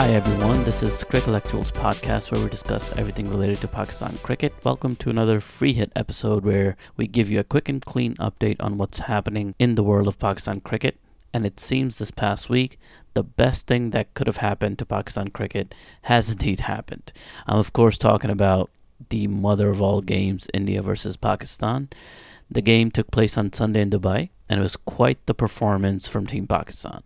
Hi everyone, this is Crickelectuals podcast where we discuss everything related to Pakistan cricket. Welcome to another free hit episode where we give you a quick and clean update on what's happening in the world of Pakistan cricket. And it seems this past week, the best thing that could have happened to Pakistan cricket has indeed happened. I'm of course talking about the mother of all games, India versus Pakistan. The game took place on Sunday in Dubai, and it was quite the performance from Team Pakistan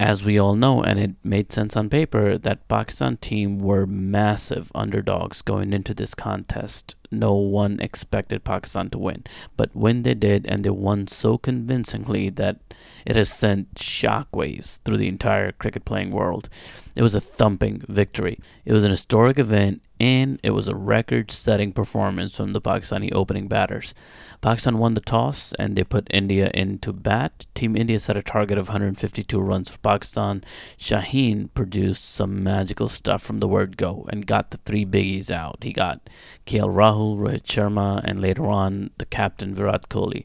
as we all know, and it made sense on paper, that Pakistan team were massive underdogs going into this contest. No one expected Pakistan to win, but when they did, and they won so convincingly that it has sent shockwaves through the entire cricket playing world. It was a thumping victory. It was an historic event, and it was a record setting performance from the Pakistani opening batters. Pakistan won the toss and they put India into bat. Team India set a target of 152 runs for Pakistan. Shaheen produced some magical stuff from the word go and got the three biggies out. He got KL Rahul, Rohit Sharma, and later on the captain Virat Kohli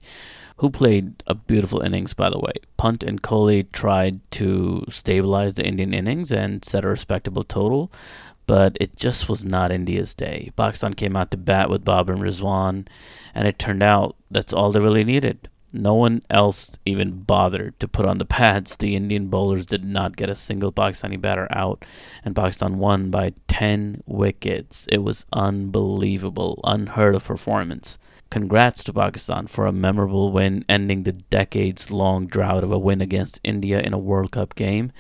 who played a beautiful innings, by the way. Pant and Kohli tried to stabilize the Indian innings and set a respectable total, but it just was not India's day. Pakistan came out to bat with Babar and Rizwan, and it turned out that's all they really needed. No one else even bothered to put on the pads. The Indian bowlers did not get a single Pakistani batter out, and Pakistan won by 10 wickets. It was unbelievable, unheard of performance. Congrats to Pakistan for a memorable win, ending the decades long drought of a win against India in a World Cup game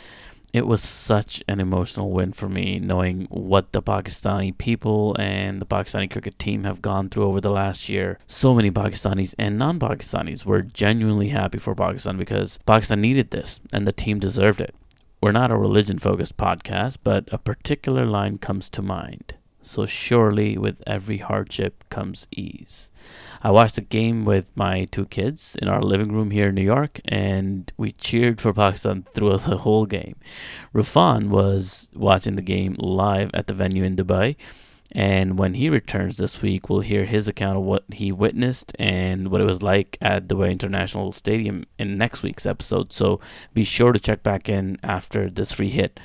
it was such an emotional win for me knowing what the Pakistani people and the Pakistani cricket team have gone through over the last year. So many Pakistanis and non Pakistanis were genuinely happy for Pakistan because Pakistan needed this and the team deserved it. We're not a religion focused podcast, but a particular line comes to mind. So surely with every hardship comes ease. I watched the game with my two kids in our living room here in New York, and we cheered for Pakistan throughout the whole game. Rufan was watching the game live at the venue in Dubai, and when he returns this week, we'll hear his account of what he witnessed and what it was like at Dubai International Stadium in next week's episode. So be sure to check back in after this free hit.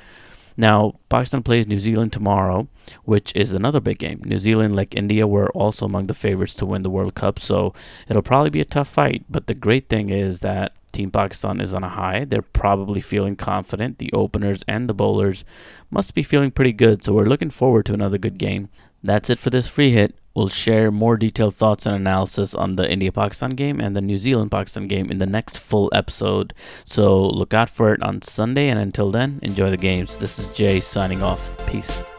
Now, Pakistan plays New Zealand tomorrow, which is another big game. New Zealand, like India, were also among the favorites to win the World Cup, so it'll probably be a tough fight. But the great thing is that Team Pakistan is on a high. They're probably feeling confident. The openers and the bowlers must be feeling pretty good, so we're looking forward to another good game. That's it for this free hit. We'll share more detailed thoughts and analysis on the India Pakistan game and the New Zealand Pakistan game in the next full episode. So look out for it on Sunday, and until then, enjoy the games. This is Jay signing off. Peace.